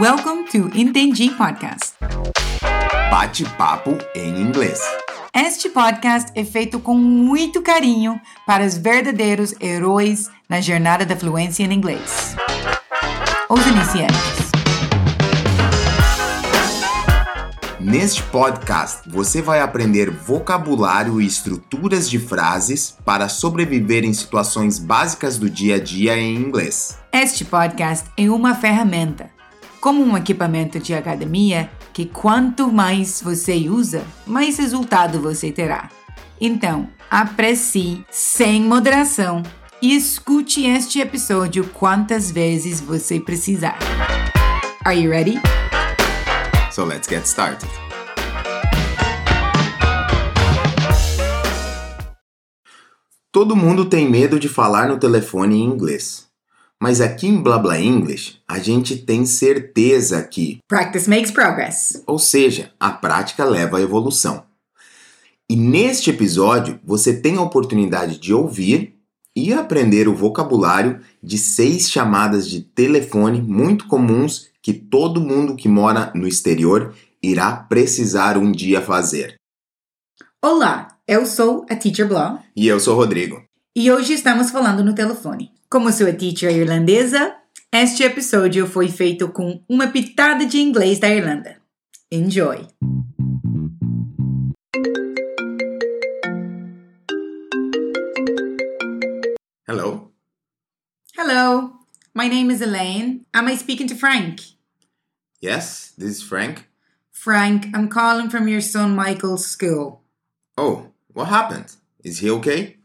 Welcome to Entendi Podcast. Bate-papo em inglês. Este podcast é feito com muito carinho para os verdadeiros heróis na jornada da fluência em inglês. Os iniciantes. Neste podcast, você vai aprender vocabulário e estruturas de frases para sobreviver em situações básicas do dia a dia em inglês. Este podcast é uma ferramenta, como um equipamento de academia, que quanto mais você usa, mais resultado você terá. Então, aprecie sem moderação e escute este episódio quantas vezes você precisar. Are you ready? So let's get started. Todo mundo tem medo de falar no telefone em inglês. Mas aqui em Blabla English, a gente tem certeza que, Practice makes progress. ou seja, a prática leva à evolução. E neste episódio, você tem a oportunidade de ouvir e aprender o vocabulário de seis chamadas de telefone muito comuns que todo mundo que mora no exterior irá precisar um dia fazer. Olá, eu sou a Teacher Blah E eu sou o Rodrigo. e hoje estamos falando no telefone. Como sou a teacher irlandesa, este episódio foi feito com uma pitada de inglês da Irlanda. Enjoy! Hello? Hello, my name is Elaine. Am I speaking to Frank? Yes, this is Frank. Frank, I'm calling from your son Michael's school. Oh, what happened? Is he okay?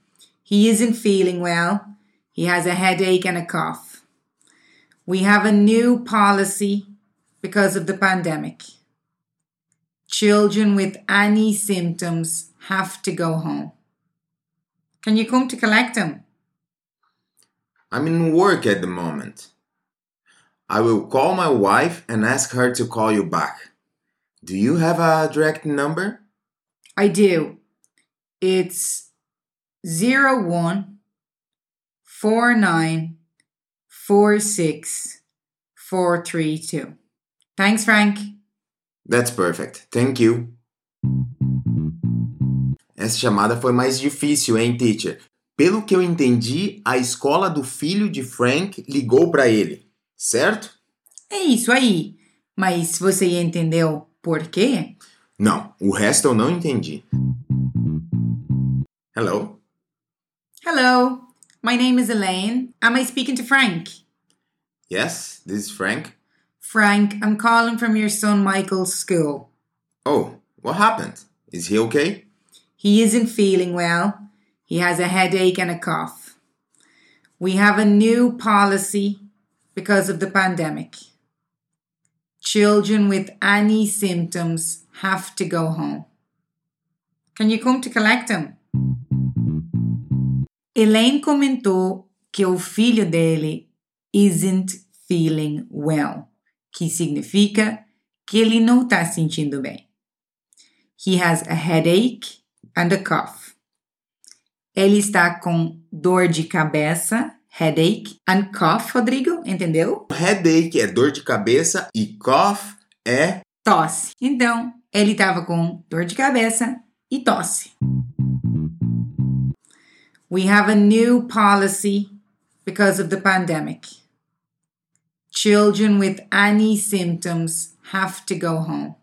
He isn't feeling well. He has a headache and a cough. We have a new policy because of the pandemic. Children with any symptoms have to go home. Can you come to collect them? I'm in work at the moment. I will call my wife and ask her to call you back. Do you have a direct number? I do. It's zero one four nine four six four three two. Thanks, Frank. That's perfect. Thank you. Essa chamada foi mais difícil, hein, teacher? Pelo que eu entendi, a escola do filho de Frank ligou para ele, certo? É isso aí. Mas você entendeu por quê? Não, o resto eu não entendi. Hello? Hello, my name is Elaine. Am I speaking to Frank? Yes, this is Frank. Frank, I'm calling from your son Michael's school. Oh, what happened? Is he okay? He isn't feeling well. He has a headache and a cough. We have a new policy because of the pandemic. Children with any symptoms have to go home. Can you come to collect him? Elaine comentou que o filho dele isn't feeling well, que significa que ele não está sentindo bem. He has a headache and a cough. Ele está com dor de cabeça, headache, and cough, Rodrigo, entendeu? Headache é dor de cabeça e cough é Tosse. Então, ele estava com dor de cabeça e tosse. We have a new policy because of the pandemic. Children with any symptoms have to go home.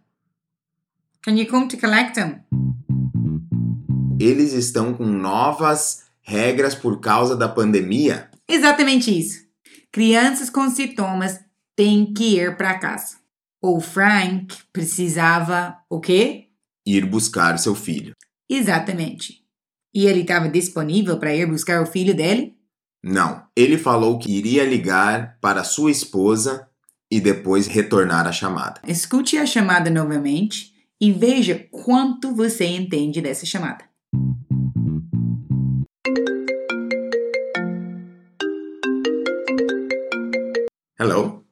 Can you come to collect them? eles estão com novas regras por causa da pandemia. Exatamente isso. Crianças com sintomas têm que ir para casa. O Frank precisava o quê? Ir buscar seu filho. Exatamente. E ele estava disponível para ir buscar o filho dele? Não, ele falou que iria ligar para sua esposa e depois retornar a chamada. Escute a chamada novamente e veja quanto você entende dessa chamada. Hello?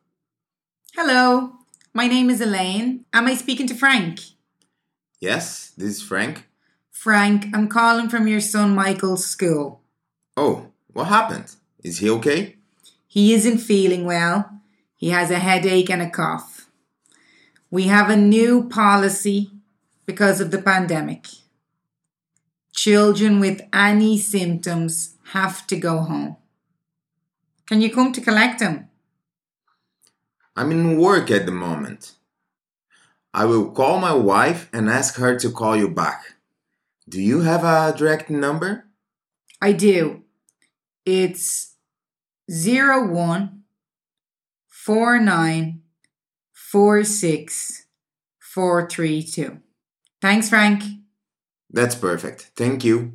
Hello, my name is Elaine. Am I speaking to Frank? Yes, this is Frank. Frank, I'm calling from your son Michael's school. Oh, what happened? Is he okay? He isn't feeling well. He has a headache and a cough. We have a new policy because of the pandemic. Children with any symptoms have to go home. Can you come to collect them? I'm in work at the moment. I will call my wife and ask her to call you back. Do you have a direct number? I do. It's zero one four nine four six four three two. Thanks, Frank. That's perfect. Thank you.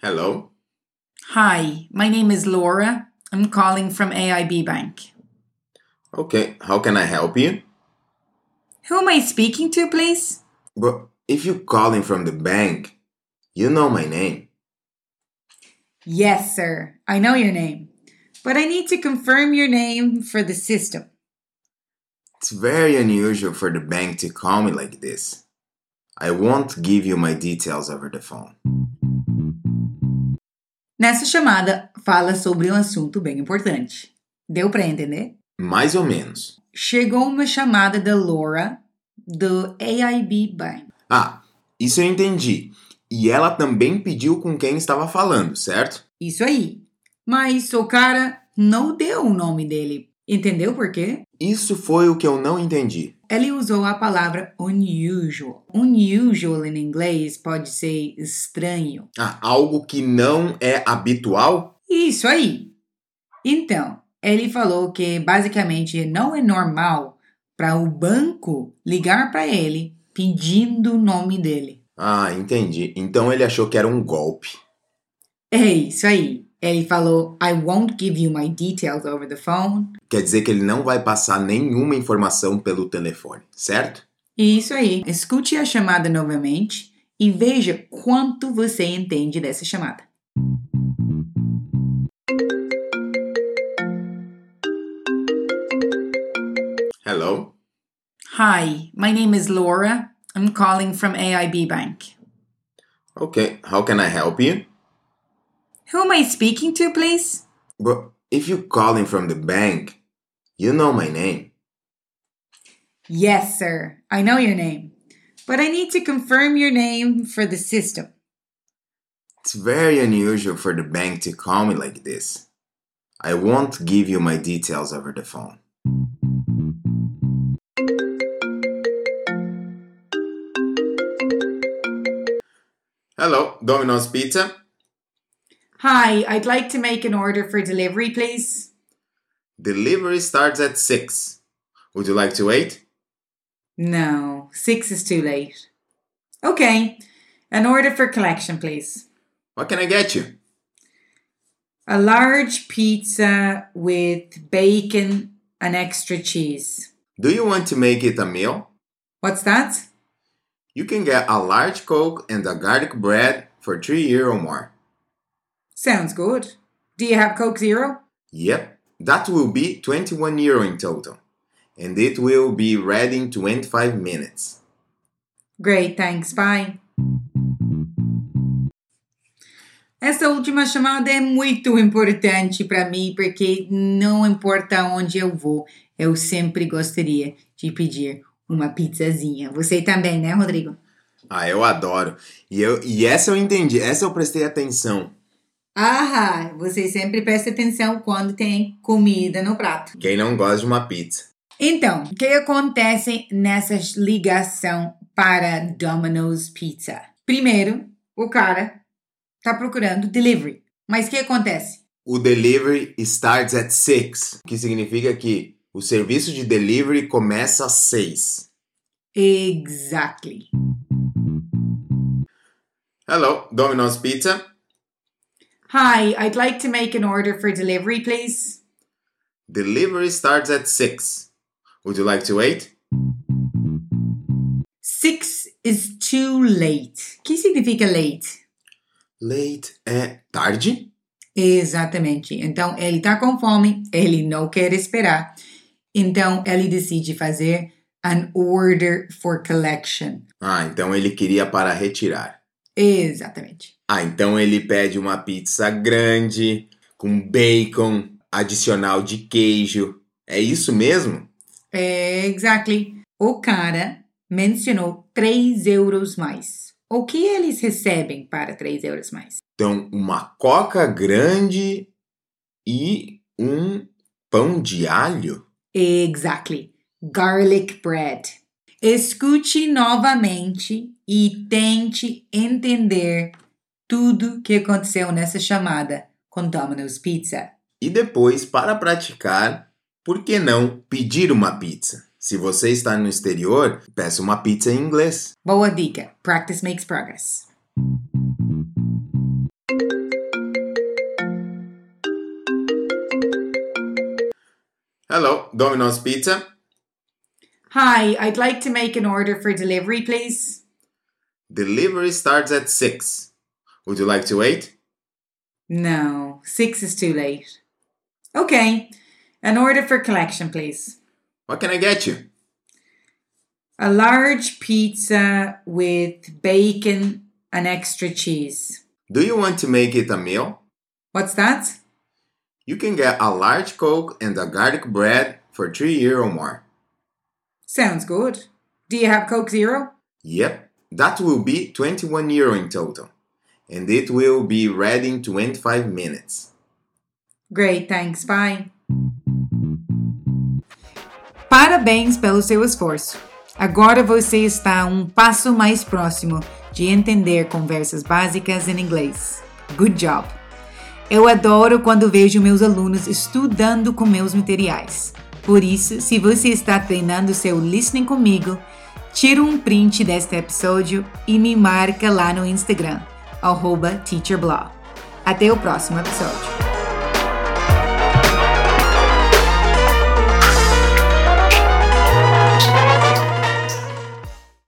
Hello? Hi, my name is Laura. I'm calling from AIB Bank. Okay, how can I help you? Who am I speaking to, please? But if you're calling from the bank, you know my name. Yes, sir. I know your name. But I need to confirm your name for the system. It's very unusual for the bank to call me like this. I won't give you my details over the phone. Nessa chamada, fala sobre um assunto bem importante. Deu para entender? Mais ou menos. Chegou uma chamada da Laura, do AIB Bank. Ah, isso eu entendi. E ela também pediu com quem estava falando, certo? Isso aí. Mas o cara não deu o nome dele. Entendeu por quê? Isso foi o que eu não entendi. Ele usou a palavra unusual. Unusual em inglês pode ser estranho. Ah, algo que não é habitual? Isso aí. Então, ele falou que basicamente não é normal para o banco ligar para ele pedindo o nome dele. Ah, entendi. Então ele achou que era um golpe. É isso aí. Ele falou: I won't give you my details over the phone. Quer dizer que ele não vai passar nenhuma informação pelo telefone, certo? Isso aí. Escute a chamada novamente e veja quanto você entende dessa chamada. Hi, my name is Laura. I'm calling from AIB Bank. Okay, how can I help you? Who am I speaking to, please? But if you're calling from the bank, you know my name. Yes, sir. I know your name. But I need to confirm your name for the system. It's very unusual for the bank to call me like this. I won't give you my details over the phone. Hello, Domino's Pizza. Hi, I'd like to make an order for delivery, please. Delivery starts at 6. Would you like to wait? No, six is too late. Okay, an order for collection, please. What can I get you? A large pizza with bacon and extra cheese. Do you want to make it a meal? What's that? You can get a large Coke and a garlic bread for 3 euro more. Sounds good. Do you have Coke Zero? Yep, that will be 21 euro in total. And it will be ready in 25 minutes. Great, thanks. Bye. Essa última chamada é muito importante para mim porque não importa onde eu vou, eu sempre gostaria de pedir uma pizzazinha. Você também, né, Rodrigo? Ah, eu adoro. E, eu, e essa eu entendi, essa eu prestei atenção. Ah, você sempre presta atenção quando tem comida no prato. Quem não gosta de uma pizza? Então, o que acontece nessa ligação para Domino's Pizza? Primeiro, o cara tá procurando delivery. Mas o que acontece? O delivery starts at 6, que significa que o serviço de delivery começa às 6. Exactly. Hello, Domino's Pizza. Hi, I'd like to make an order for delivery, please. Delivery starts at 6. Would you like to wait? Six is too late. O que significa late? Late é tarde? Exatamente. Então, ele tá com fome, ele não quer esperar. Então, ele decide fazer an order for collection. Ah, então ele queria para retirar. Exatamente. Ah, então ele pede uma pizza grande, com bacon, adicional de queijo. É isso mesmo? Exactly. O cara mencionou 3 euros mais. O que eles recebem para 3 euros mais? Então, uma coca grande e um pão de alho? Exactly. Garlic bread. Escute novamente e tente entender tudo que aconteceu nessa chamada com Domino's Pizza. E depois, para praticar, por que não pedir uma pizza? Se você está no exterior, peça uma pizza em inglês. Boa dica. Practice makes progress. Hello, Domino's Pizza. Hi, I'd like to make an order for delivery, please. Delivery starts at 6. Would you like to wait? No, 6 is too late. Okay, an order for collection, please. What can I get you? A large pizza with bacon and extra cheese. Do you want to make it a meal? What's that? You can get a large Coke and a garlic bread for 3 euro more. Sounds good. Do you have Coke Zero? Yep, that will be 21 euro in total. And it will be ready in 25 minutes. Great, thanks. Bye. Parabéns pelo seu esforço. Agora você está um passo mais próximo de entender conversas básicas em inglês. Good job! Eu adoro quando vejo meus alunos estudando com meus materiais. Por isso, se você está treinando seu listening comigo, tira um print deste episódio e me marca lá no Instagram, teacherblog. Até o próximo episódio.